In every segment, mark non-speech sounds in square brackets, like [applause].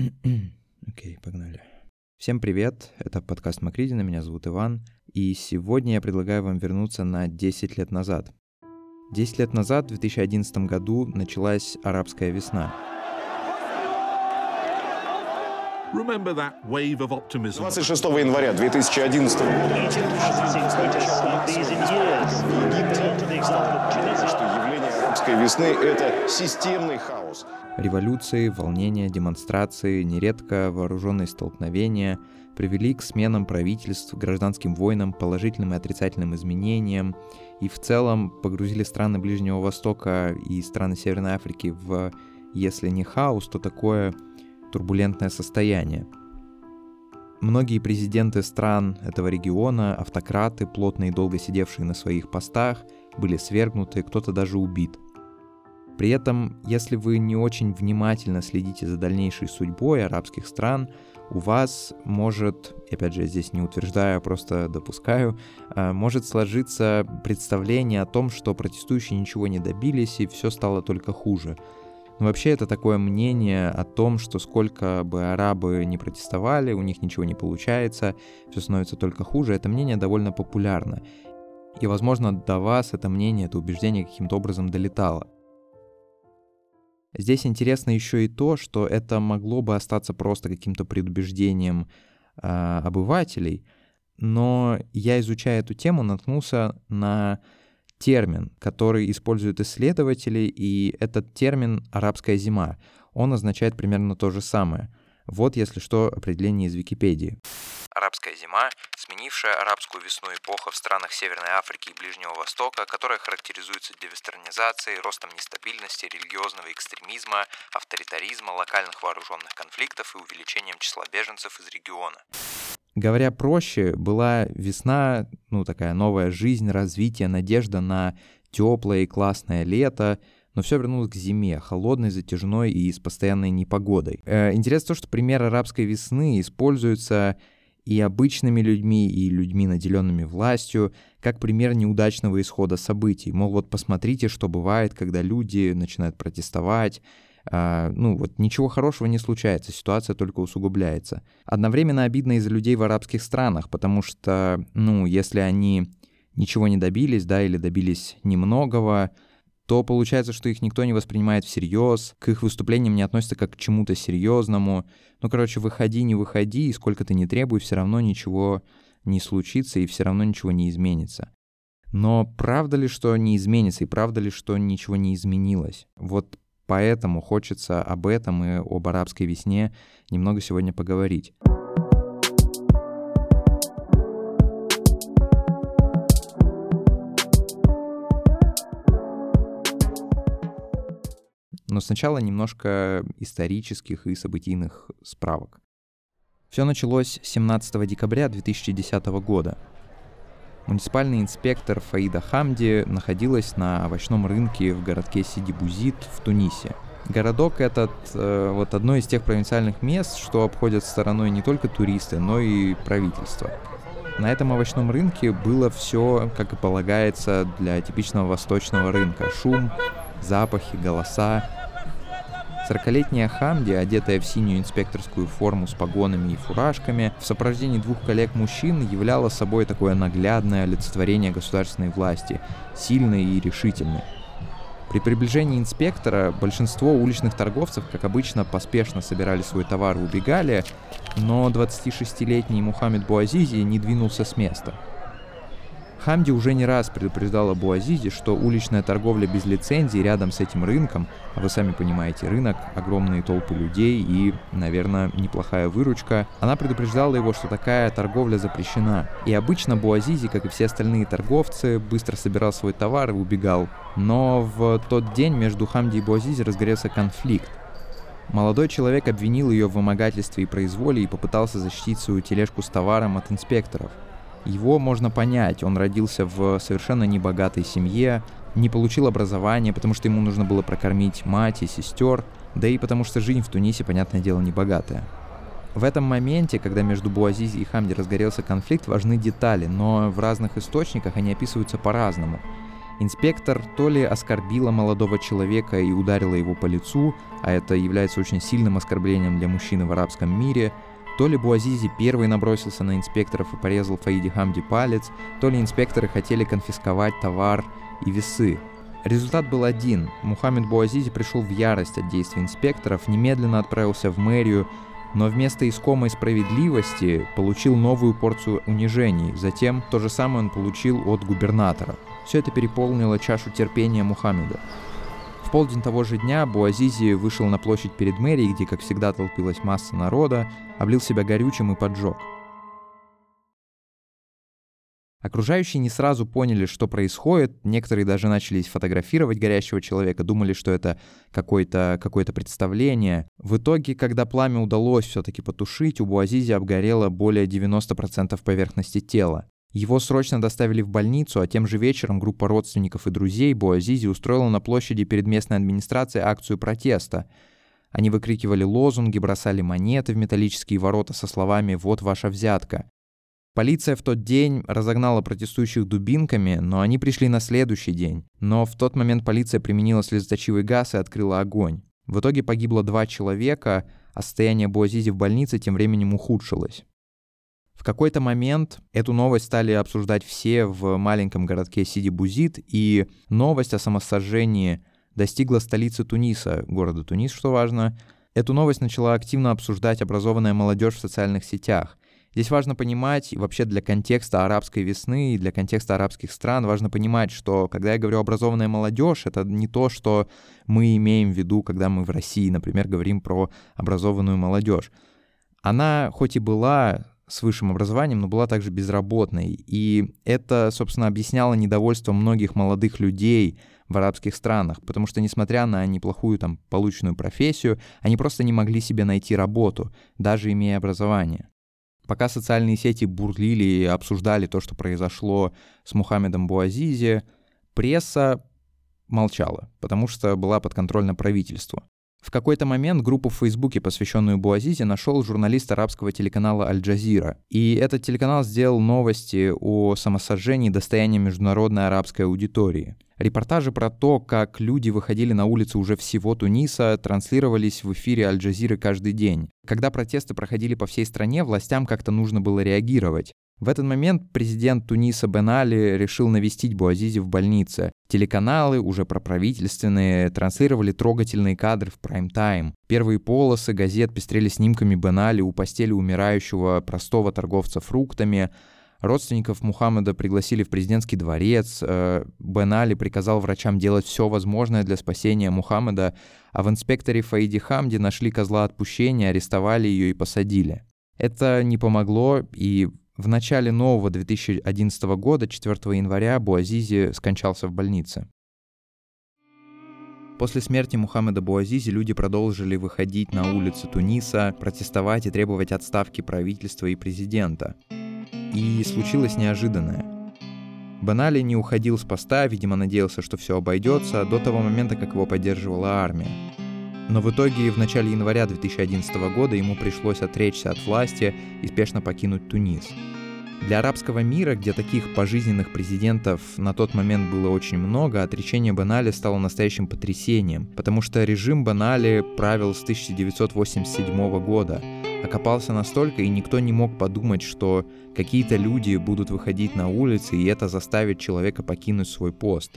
[clears throat] Окей, погнали. Всем привет, это подкаст Макридина, меня зовут Иван, и сегодня я предлагаю вам вернуться на 10 лет назад. 10 лет назад, в 2011 году, началась арабская весна. 26 января 2011 что явление арабской весны — это системный хаос. Революции, волнения, демонстрации, нередко вооруженные столкновения привели к сменам правительств, гражданским войнам, положительным и отрицательным изменениям, и в целом погрузили страны Ближнего Востока и страны Северной Африки в, если не хаос, то такое турбулентное состояние. Многие президенты стран этого региона, автократы, плотно и долго сидевшие на своих постах, были свергнуты, кто-то даже убит – при этом, если вы не очень внимательно следите за дальнейшей судьбой арабских стран, у вас может, опять же, я здесь не утверждаю, а просто допускаю, а, может сложиться представление о том, что протестующие ничего не добились и все стало только хуже. Но вообще это такое мнение о том, что сколько бы арабы не протестовали, у них ничего не получается, все становится только хуже, это мнение довольно популярно. И, возможно, до вас это мнение, это убеждение каким-то образом долетало. Здесь интересно еще и то, что это могло бы остаться просто каким-то предубеждением э, обывателей, но я, изучая эту тему, наткнулся на термин, который используют исследователи, и этот термин «арабская зима». Он означает примерно то же самое. Вот, если что, определение из Википедии. Арабская зима, сменившая арабскую весну эпоха в странах Северной Африки и Ближнего Востока, которая характеризуется девестернизацией, ростом нестабильности, религиозного экстремизма, авторитаризма, локальных вооруженных конфликтов и увеличением числа беженцев из региона. Говоря проще, была весна, ну такая новая жизнь, развитие, надежда на теплое и классное лето, но все вернулось к зиме, холодной, затяжной и с постоянной непогодой. Э, интересно то, что пример арабской весны используется и обычными людьми, и людьми, наделенными властью, как пример неудачного исхода событий. Мол, вот посмотрите, что бывает, когда люди начинают протестовать, Uh, ну вот ничего хорошего не случается, ситуация только усугубляется. Одновременно обидно из-за людей в арабских странах, потому что, ну, если они ничего не добились, да, или добились немногого, то получается, что их никто не воспринимает всерьез, к их выступлениям не относятся как к чему-то серьезному. Ну, короче, выходи, не выходи, и сколько ты не требуй, все равно ничего не случится, и все равно ничего не изменится. Но правда ли, что не изменится, и правда ли, что ничего не изменилось? Вот поэтому хочется об этом и об арабской весне немного сегодня поговорить. Но сначала немножко исторических и событийных справок. Все началось 17 декабря 2010 года. Муниципальный инспектор Фаида Хамди находилась на овощном рынке в городке Сидибузит в Тунисе. Городок этот э, вот одно из тех провинциальных мест, что обходят стороной не только туристы, но и правительство. На этом овощном рынке было все, как и полагается для типичного восточного рынка. Шум, запахи, голоса, Сорокалетняя Хамди, одетая в синюю инспекторскую форму с погонами и фуражками, в сопровождении двух коллег-мужчин являла собой такое наглядное олицетворение государственной власти, сильной и решительной. При приближении инспектора большинство уличных торговцев, как обычно, поспешно собирали свой товар и убегали, но 26-летний Мухаммед Буазизи не двинулся с места – Хамди уже не раз предупреждал Абу Азизе, что уличная торговля без лицензии рядом с этим рынком, а вы сами понимаете, рынок, огромные толпы людей и, наверное, неплохая выручка, она предупреждала его, что такая торговля запрещена. И обычно Буазизи, как и все остальные торговцы, быстро собирал свой товар и убегал. Но в тот день между Хамди и Буазизи разгорелся конфликт. Молодой человек обвинил ее в вымогательстве и произволе и попытался защитить свою тележку с товаром от инспекторов – его можно понять, он родился в совершенно небогатой семье, не получил образования, потому что ему нужно было прокормить мать и сестер, да и потому что жизнь в Тунисе, понятное дело, не богатая. В этом моменте, когда между Буазизи и Хамди разгорелся конфликт, важны детали, но в разных источниках они описываются по-разному. Инспектор то ли оскорбила молодого человека и ударила его по лицу, а это является очень сильным оскорблением для мужчины в арабском мире, то ли Буазизи первый набросился на инспекторов и порезал Фаиди Хамди палец, то ли инспекторы хотели конфисковать товар и весы. Результат был один. Мухаммед Буазизи пришел в ярость от действий инспекторов, немедленно отправился в мэрию, но вместо искомой справедливости получил новую порцию унижений. Затем то же самое он получил от губернатора. Все это переполнило чашу терпения Мухаммеда. В полдень того же дня Буазизи вышел на площадь перед мэрией, где, как всегда, толпилась масса народа, облил себя горючим и поджег. Окружающие не сразу поняли, что происходит. Некоторые даже начали фотографировать горящего человека, думали, что это какое-то какое представление. В итоге, когда пламя удалось все-таки потушить, у Буазизи обгорело более 90% поверхности тела. Его срочно доставили в больницу, а тем же вечером группа родственников и друзей Буазизи устроила на площади перед местной администрацией акцию протеста. Они выкрикивали лозунги, бросали монеты в металлические ворота со словами «Вот ваша взятка». Полиция в тот день разогнала протестующих дубинками, но они пришли на следующий день. Но в тот момент полиция применила слезоточивый газ и открыла огонь. В итоге погибло два человека, а состояние Буазизи в больнице тем временем ухудшилось. В какой-то момент эту новость стали обсуждать все в маленьком городке Сиди-Бузит, и новость о самосожжении достигла столицы Туниса, города Тунис, что важно. Эту новость начала активно обсуждать образованная молодежь в социальных сетях. Здесь важно понимать, вообще для контекста арабской весны и для контекста арабских стран, важно понимать, что когда я говорю образованная молодежь, это не то, что мы имеем в виду, когда мы в России, например, говорим про образованную молодежь. Она хоть и была с высшим образованием, но была также безработной. И это, собственно, объясняло недовольство многих молодых людей в арабских странах, потому что, несмотря на неплохую там полученную профессию, они просто не могли себе найти работу, даже имея образование. Пока социальные сети бурлили и обсуждали то, что произошло с Мухаммедом Буазизи, пресса молчала, потому что была подконтрольна правительству. В какой-то момент группу в Фейсбуке, посвященную Буазизе, нашел журналист арабского телеканала Аль-Джазира. И этот телеканал сделал новости о самосожжении достояния международной арабской аудитории. Репортажи про то, как люди выходили на улицы уже всего Туниса, транслировались в эфире Аль-Джазиры каждый день. Когда протесты проходили по всей стране, властям как-то нужно было реагировать. В этот момент президент Туниса Бен Али решил навестить Буазизи в больнице. Телеканалы, уже проправительственные, транслировали трогательные кадры в прайм-тайм. Первые полосы газет пестрели снимками Бен Али у постели умирающего простого торговца фруктами. Родственников Мухаммеда пригласили в президентский дворец. Э, Бен Али приказал врачам делать все возможное для спасения Мухаммеда, а в инспекторе Фаиди Хамди нашли козла отпущения, арестовали ее и посадили. Это не помогло, и в начале нового 2011 года, 4 января, Буазизи скончался в больнице. После смерти Мухаммеда Буазизи люди продолжили выходить на улицы Туниса, протестовать и требовать отставки правительства и президента. И случилось неожиданное. Банали не уходил с поста, видимо, надеялся, что все обойдется, до того момента, как его поддерживала армия. Но в итоге в начале января 2011 года ему пришлось отречься от власти и спешно покинуть Тунис. Для арабского мира, где таких пожизненных президентов на тот момент было очень много, отречение Банали стало настоящим потрясением, потому что режим Банали правил с 1987 года, окопался настолько, и никто не мог подумать, что какие-то люди будут выходить на улицы, и это заставит человека покинуть свой пост.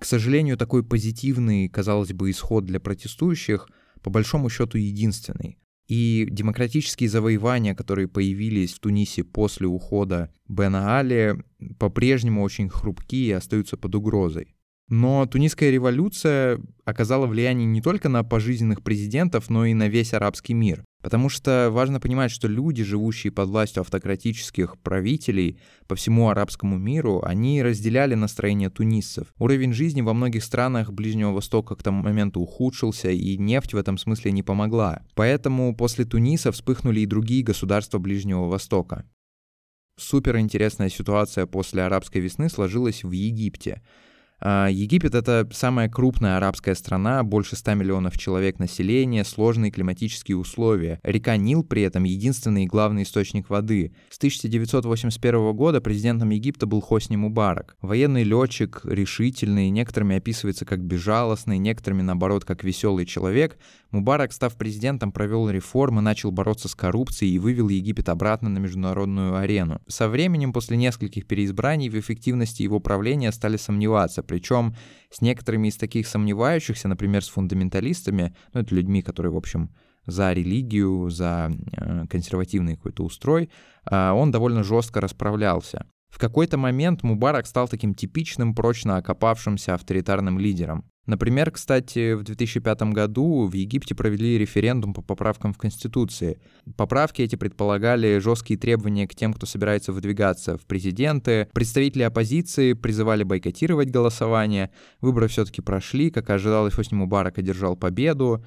К сожалению, такой позитивный, казалось бы, исход для протестующих по большому счету единственный. И демократические завоевания, которые появились в Тунисе после ухода Бена Али, по-прежнему очень хрупкие и остаются под угрозой. Но тунисская революция оказала влияние не только на пожизненных президентов, но и на весь арабский мир. Потому что важно понимать, что люди, живущие под властью автократических правителей по всему арабскому миру, они разделяли настроение тунисцев. Уровень жизни во многих странах Ближнего Востока к тому моменту ухудшился, и нефть в этом смысле не помогла. Поэтому после Туниса вспыхнули и другие государства Ближнего Востока. Супер интересная ситуация после арабской весны сложилась в Египте. А, Египет — это самая крупная арабская страна, больше 100 миллионов человек населения, сложные климатические условия. Река Нил при этом единственный и главный источник воды. С 1981 года президентом Египта был Хосни Мубарак. Военный летчик, решительный, некоторыми описывается как безжалостный, некоторыми, наоборот, как веселый человек. Мубарак, став президентом, провел реформы, начал бороться с коррупцией и вывел Египет обратно на международную арену. Со временем, после нескольких переизбраний, в эффективности его правления стали сомневаться, причем с некоторыми из таких сомневающихся, например, с фундаменталистами, ну, это людьми, которые, в общем, за религию, за э, консервативный какой-то устрой, э, он довольно жестко расправлялся. В какой-то момент Мубарак стал таким типичным, прочно окопавшимся авторитарным лидером. Например, кстати, в 2005 году в Египте провели референдум по поправкам в Конституции. Поправки эти предполагали жесткие требования к тем, кто собирается выдвигаться в президенты. Представители оппозиции призывали бойкотировать голосование. Выборы все-таки прошли, как ожидалось, Хосни Мубарак одержал победу.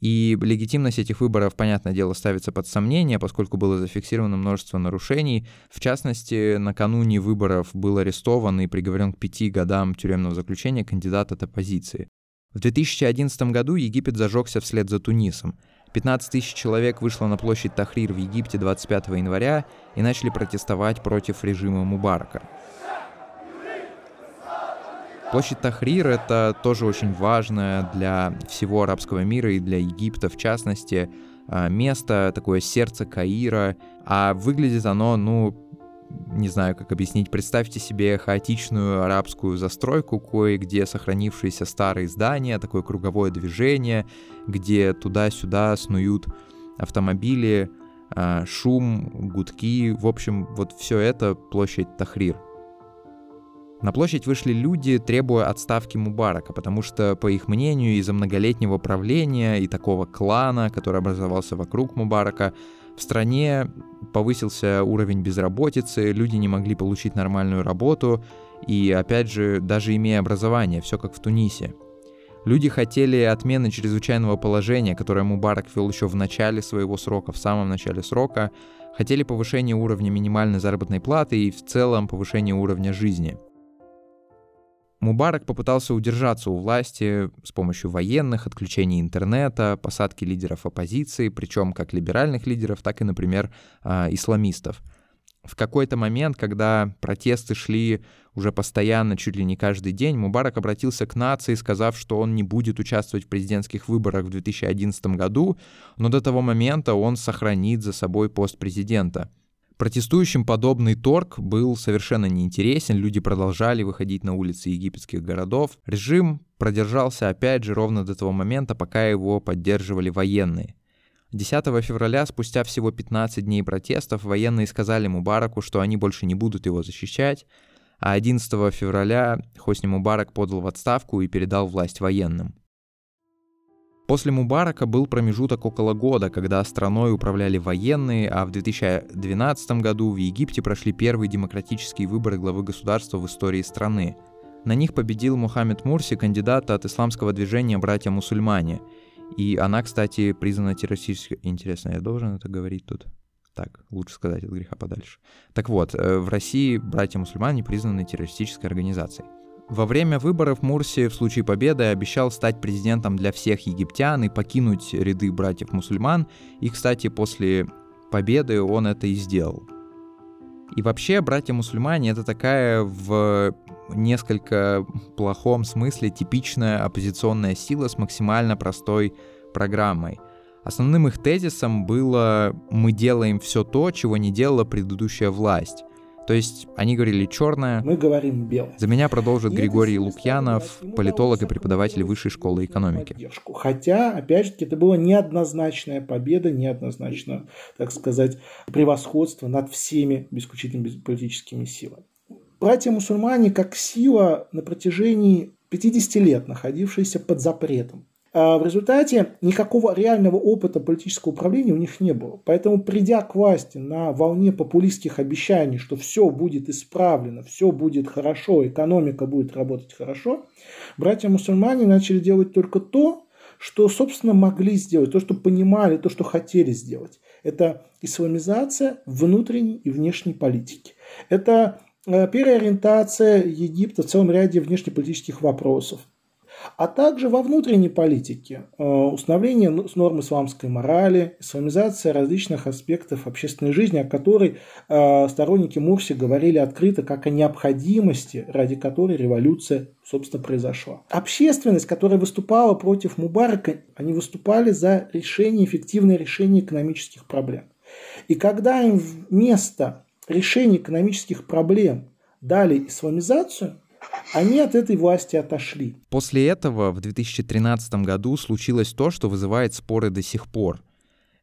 И легитимность этих выборов, понятное дело, ставится под сомнение, поскольку было зафиксировано множество нарушений. В частности, накануне выборов был арестован и приговорен к пяти годам тюремного заключения кандидат от оппозиции. В 2011 году Египет зажегся вслед за Тунисом. 15 тысяч человек вышло на площадь Тахрир в Египте 25 января и начали протестовать против режима Мубарака. Площадь Тахрир — это тоже очень важное для всего арабского мира и для Египта в частности а, место, такое сердце Каира, а выглядит оно, ну, не знаю, как объяснить, представьте себе хаотичную арабскую застройку, кое-где сохранившиеся старые здания, такое круговое движение, где туда-сюда снуют автомобили, а, шум, гудки, в общем, вот все это площадь Тахрир. На площадь вышли люди, требуя отставки Мубарака, потому что, по их мнению, из-за многолетнего правления и такого клана, который образовался вокруг Мубарака, в стране повысился уровень безработицы, люди не могли получить нормальную работу, и, опять же, даже имея образование, все как в Тунисе. Люди хотели отмены чрезвычайного положения, которое Мубарак вел еще в начале своего срока, в самом начале срока, хотели повышения уровня минимальной заработной платы и в целом повышения уровня жизни – Мубарак попытался удержаться у власти с помощью военных, отключения интернета, посадки лидеров оппозиции, причем как либеральных лидеров, так и, например, а, исламистов. В какой-то момент, когда протесты шли уже постоянно, чуть ли не каждый день, Мубарак обратился к нации, сказав, что он не будет участвовать в президентских выборах в 2011 году, но до того момента он сохранит за собой пост президента — Протестующим подобный торг был совершенно неинтересен, люди продолжали выходить на улицы египетских городов. Режим продержался опять же ровно до того момента, пока его поддерживали военные. 10 февраля, спустя всего 15 дней протестов, военные сказали Мубараку, что они больше не будут его защищать, а 11 февраля Хосни Мубарак подал в отставку и передал власть военным. После Мубарака был промежуток около года, когда страной управляли военные, а в 2012 году в Египте прошли первые демократические выборы главы государства в истории страны. На них победил Мухаммед Мурси, кандидат от исламского движения «Братья-мусульмане». И она, кстати, признана террористической... Интересно, я должен это говорить тут? Так, лучше сказать от греха подальше. Так вот, э, в России братья-мусульмане признаны террористической организацией. Во время выборов Мурси в случае победы обещал стать президентом для всех египтян и покинуть ряды братьев-мусульман, и, кстати, после победы он это и сделал. И вообще, братья-мусульмане — это такая в несколько плохом смысле типичная оппозиционная сила с максимально простой программой. Основным их тезисом было «мы делаем все то, чего не делала предыдущая власть». То есть они говорили черное. Мы говорим белое. За меня продолжит и Григорий Лукьянов, политолог и преподаватель Высшей школы экономики. Поддержку. Хотя, опять же, это была неоднозначная победа, неоднозначно, так сказать, превосходство над всеми исключительно политическими силами. Братья-мусульмане как сила на протяжении 50 лет находившаяся под запретом в результате никакого реального опыта политического управления у них не было. Поэтому, придя к власти на волне популистских обещаний, что все будет исправлено, все будет хорошо, экономика будет работать хорошо, братья-мусульмане начали делать только то, что, собственно, могли сделать, то, что понимали, то, что хотели сделать. Это исламизация внутренней и внешней политики. Это э, переориентация Египта в целом ряде внешнеполитических вопросов а также во внутренней политике, э, установление норм исламской морали, исламизация различных аспектов общественной жизни, о которой э, сторонники Мурси говорили открыто, как о необходимости, ради которой революция, собственно, произошла. Общественность, которая выступала против Мубарака, они выступали за решение, эффективное решение экономических проблем. И когда им вместо решения экономических проблем дали исламизацию, они от этой власти отошли. После этого в 2013 году случилось то, что вызывает споры до сих пор.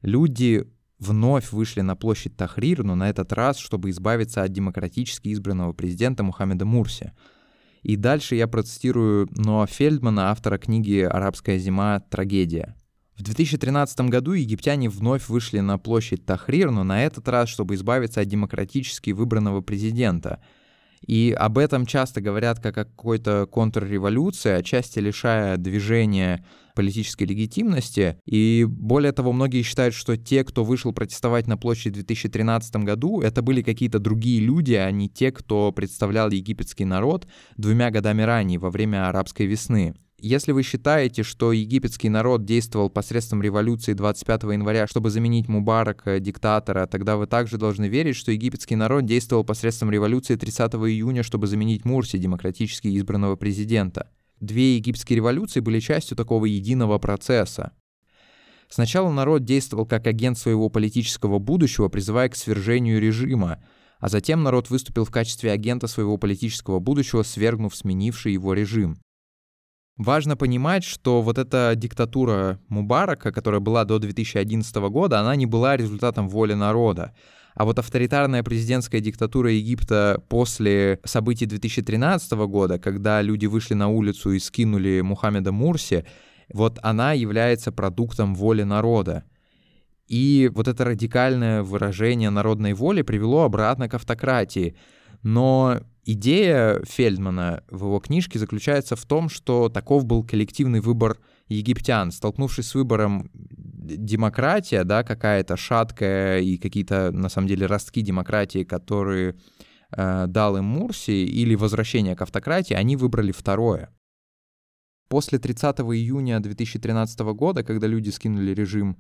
Люди вновь вышли на площадь Тахрир, но на этот раз, чтобы избавиться от демократически избранного президента Мухаммеда Мурси. И дальше я процитирую Ноа Фельдмана, автора книги «Арабская зима. Трагедия». В 2013 году египтяне вновь вышли на площадь Тахрир, но на этот раз, чтобы избавиться от демократически выбранного президента — и об этом часто говорят как о какой-то контрреволюции, отчасти лишая движения политической легитимности. И более того, многие считают, что те, кто вышел протестовать на площади в 2013 году, это были какие-то другие люди, а не те, кто представлял египетский народ двумя годами ранее, во время арабской весны. Если вы считаете, что египетский народ действовал посредством революции 25 января, чтобы заменить Мубарака, диктатора, тогда вы также должны верить, что египетский народ действовал посредством революции 30 июня, чтобы заменить Мурси, демократически избранного президента. Две египетские революции были частью такого единого процесса. Сначала народ действовал как агент своего политического будущего, призывая к свержению режима, а затем народ выступил в качестве агента своего политического будущего, свергнув сменивший его режим. Важно понимать, что вот эта диктатура Мубарака, которая была до 2011 года, она не была результатом воли народа. А вот авторитарная президентская диктатура Египта после событий 2013 года, когда люди вышли на улицу и скинули Мухаммеда Мурси, вот она является продуктом воли народа. И вот это радикальное выражение народной воли привело обратно к автократии. Но Идея Фельдмана в его книжке заключается в том, что таков был коллективный выбор египтян. Столкнувшись с выбором демократия, да, какая-то шаткая и какие-то, на самом деле, ростки демократии, которые э, дал им Мурси, или возвращение к автократии, они выбрали второе. После 30 июня 2013 года, когда люди скинули режим,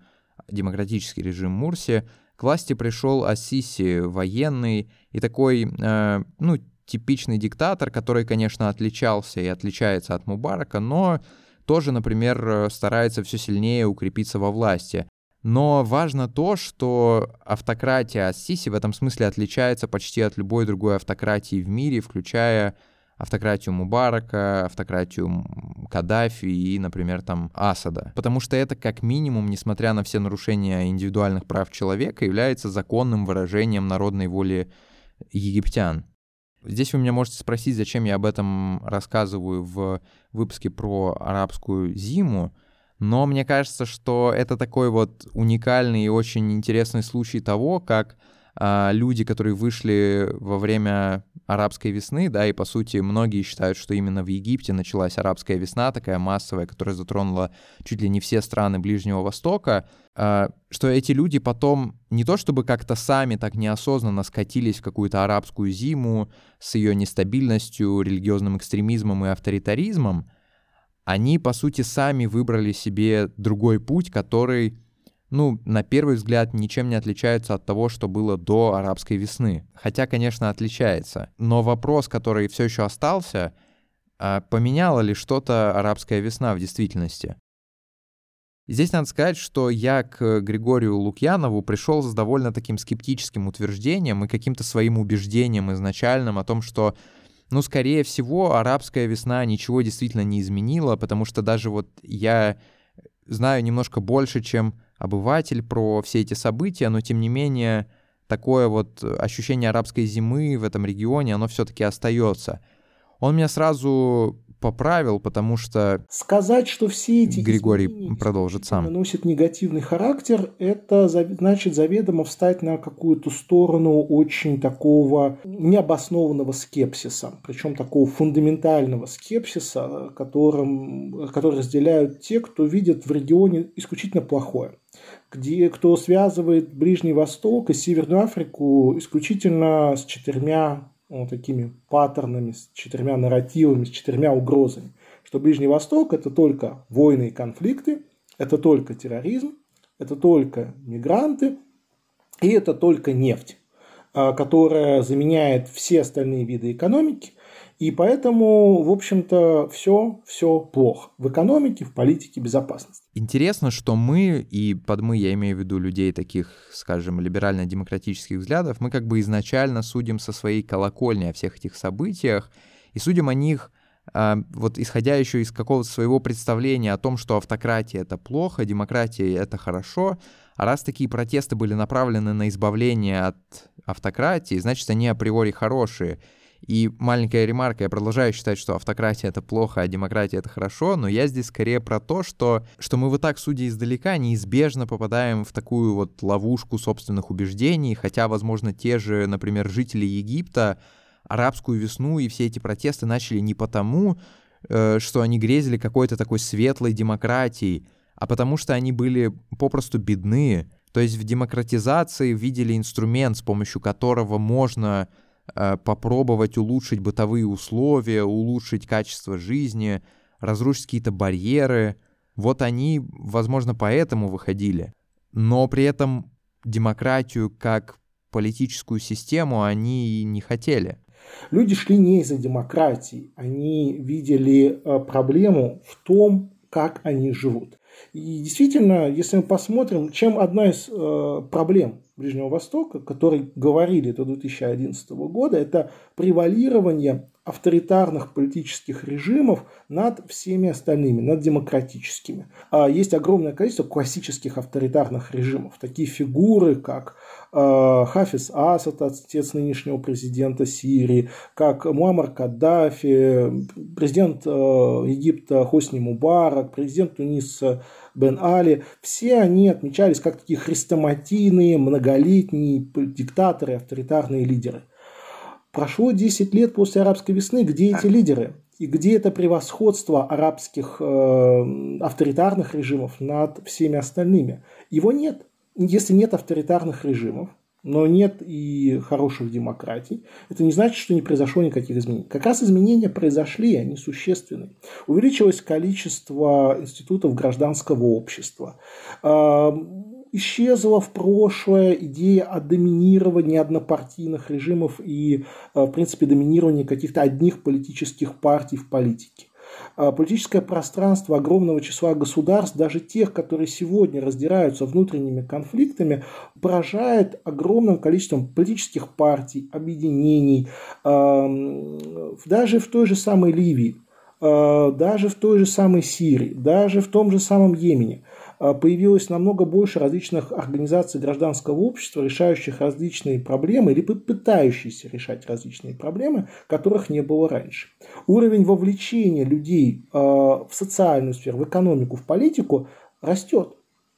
демократический режим Мурси, к власти пришел Ассиси, военный и такой, э, ну, типичный диктатор, который, конечно, отличался и отличается от Мубарака, но тоже, например, старается все сильнее укрепиться во власти. Но важно то, что автократия Сиси в этом смысле отличается почти от любой другой автократии в мире, включая автократию Мубарака, автократию Каддафи и, например, там Асада. Потому что это как минимум, несмотря на все нарушения индивидуальных прав человека, является законным выражением народной воли египтян. Здесь вы меня можете спросить, зачем я об этом рассказываю в выпуске про арабскую зиму, но мне кажется, что это такой вот уникальный и очень интересный случай того, как люди, которые вышли во время арабской весны, да, и по сути многие считают, что именно в Египте началась арабская весна, такая массовая, которая затронула чуть ли не все страны Ближнего Востока, а, что эти люди потом не то чтобы как-то сами так неосознанно скатились в какую-то арабскую зиму с ее нестабильностью, религиозным экстремизмом и авторитаризмом, они, по сути, сами выбрали себе другой путь, который ну, на первый взгляд, ничем не отличается от того, что было до арабской весны. Хотя, конечно, отличается. Но вопрос, который все еще остался, а поменяла ли что-то арабская весна в действительности? Здесь надо сказать, что я к Григорию Лукьянову пришел с довольно таким скептическим утверждением и каким-то своим убеждением изначальным о том, что, ну, скорее всего, арабская весна ничего действительно не изменила, потому что даже вот я знаю немножко больше, чем обыватель про все эти события, но тем не менее такое вот ощущение арабской зимы в этом регионе, оно все-таки остается. Он меня сразу поправил, потому что... Сказать, что все эти Григорий продолжит сам. носят негативный характер, это значит заведомо встать на какую-то сторону очень такого необоснованного скепсиса, причем такого фундаментального скепсиса, которым, который разделяют те, кто видит в регионе исключительно плохое где, кто связывает Ближний Восток и Северную Африку исключительно с четырьмя вот, такими паттернами, с четырьмя нарративами, с четырьмя угрозами, что Ближний Восток – это только войны и конфликты, это только терроризм, это только мигранты, и это только нефть, а, которая заменяет все остальные виды экономики, и поэтому, в общем-то, все, все плохо в экономике, в политике, безопасности. Интересно, что мы, и под мы я имею в виду людей таких, скажем, либерально-демократических взглядов, мы как бы изначально судим со своей колокольни о всех этих событиях, и судим о них а, вот исходя еще из какого-то своего представления о том, что автократия — это плохо, демократия — это хорошо, а раз такие протесты были направлены на избавление от автократии, значит, они априори хорошие — и маленькая ремарка, я продолжаю считать, что автократия — это плохо, а демократия — это хорошо, но я здесь скорее про то, что, что мы вот так, судя издалека, неизбежно попадаем в такую вот ловушку собственных убеждений, хотя, возможно, те же, например, жители Египта арабскую весну и все эти протесты начали не потому, э, что они грезили какой-то такой светлой демократией, а потому что они были попросту бедны, то есть в демократизации видели инструмент, с помощью которого можно попробовать улучшить бытовые условия, улучшить качество жизни, разрушить какие-то барьеры. Вот они, возможно, поэтому выходили. Но при этом демократию как политическую систему они не хотели. Люди шли не из-за демократии, они видели э, проблему в том, как они живут. И действительно, если мы посмотрим, чем одна из э, проблем Ближнего Востока, которые говорили до 2011 года, это превалирование авторитарных политических режимов над всеми остальными, над демократическими. А есть огромное количество классических авторитарных режимов. Такие фигуры, как э, Хафиз Асад, отец нынешнего президента Сирии, как Муаммар Каддафи, президент э, Египта Хосни Мубарак, президент Туниса Бен Али, все они отмечались как такие хрестоматийные, многолетние диктаторы, авторитарные лидеры. Прошло 10 лет после арабской весны, где эти лидеры? И где это превосходство арабских э, авторитарных режимов над всеми остальными? Его нет. Если нет авторитарных режимов, но нет и хороших демократий, это не значит, что не произошло никаких изменений. Как раз изменения произошли, они существенны. Увеличилось количество институтов гражданского общества. Исчезла в прошлое идея о доминировании однопартийных режимов и, в принципе, доминировании каких-то одних политических партий в политике. А, политическое пространство огромного числа государств, даже тех, которые сегодня раздираются внутренними конфликтами, поражает огромным количеством политических партий, объединений, даже в той же самой Ливии, а, даже в той же самой Сирии, даже в том же самом Йемене. А, появилось намного больше различных организаций гражданского общества, решающих различные проблемы или пытающихся решать различные проблемы, которых не было раньше. Уровень вовлечения людей а, в социальную сферу, в экономику, в политику растет.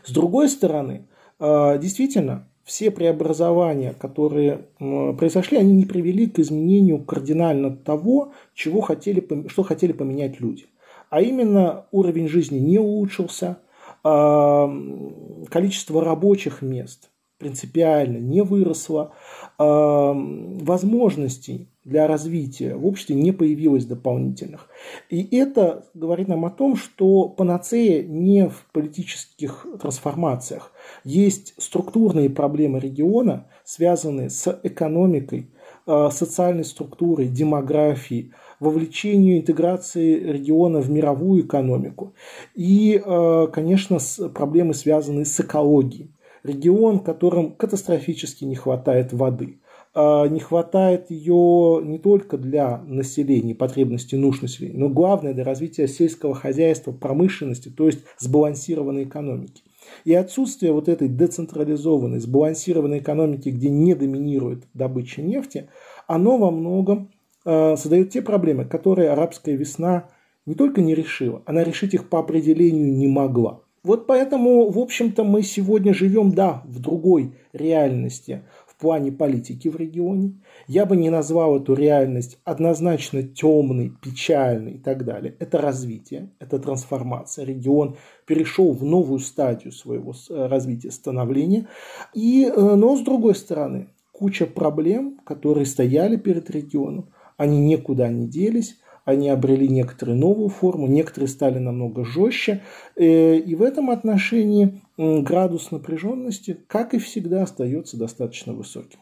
С другой стороны, а, действительно, все преобразования, которые произошли, они не привели к изменению кардинально того, чего хотели, что хотели поменять люди. А именно уровень жизни не улучшился – количество рабочих мест принципиально не выросло, возможностей для развития в обществе не появилось дополнительных. И это говорит нам о том, что панацея не в политических трансформациях. Есть структурные проблемы региона, связанные с экономикой, а, социальной структурой, демографией, вовлечению интеграции региона в мировую экономику. И, э, конечно, проблемы, связанные с экологией. Регион, которым катастрофически не хватает воды. А, не хватает ее не только для населения, потребностей нужд населения, но главное для развития сельского хозяйства, промышленности, то есть сбалансированной экономики. И отсутствие вот этой децентрализованной, сбалансированной экономики, где не доминирует добыча нефти, оно во многом Э, создает те проблемы, которые арабская весна не только не решила, она решить их по определению не могла. Вот поэтому, в общем-то, мы сегодня живем, да, в другой реальности в плане политики в регионе. Я бы не назвал эту реальность однозначно темной, печальной и так далее. Это развитие, это трансформация. Регион перешел в новую стадию своего э, развития, становления. И, э, но с другой стороны, куча проблем, которые стояли перед регионом. Они никуда не делись, они обрели некоторую новую форму, некоторые стали намного жестче. Э, и в этом отношении градус напряженности, как и всегда, остается достаточно высоким.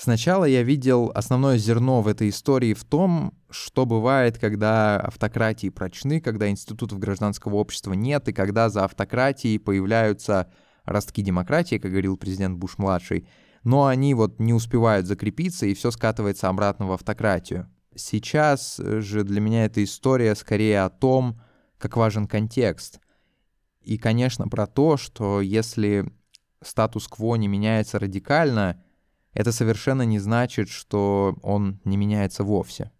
Сначала я видел основное зерно в этой истории в том, что бывает, когда автократии прочны, когда институтов гражданского общества нет, и когда за автократией появляются ростки демократии, как говорил президент Буш-младший, но они вот не успевают закрепиться, и все скатывается обратно в автократию. Сейчас же для меня эта история скорее о том, как важен контекст. И, конечно, про то, что если статус-кво не меняется радикально — это совершенно не значит, что он не меняется вовсе.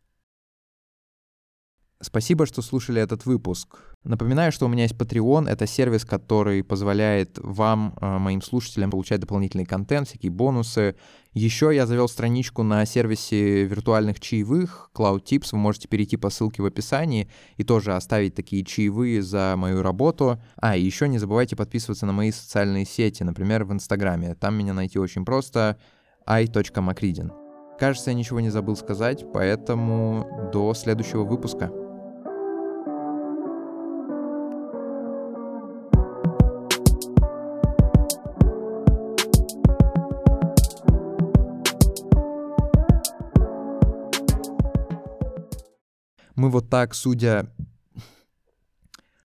Спасибо, что слушали этот выпуск. Напоминаю, что у меня есть Patreon. Это сервис, который позволяет вам, э, моим слушателям, получать дополнительный контент, всякие бонусы. Еще я завел страничку на сервисе виртуальных чаевых Cloud Tips. Вы можете перейти по ссылке в описании и тоже оставить такие чаевые за мою работу. А, и еще не забывайте подписываться на мои социальные сети, например, в Инстаграме. Там меня найти очень просто i.macridin. Кажется, я ничего не забыл сказать, поэтому до следующего выпуска. мы вот так, судя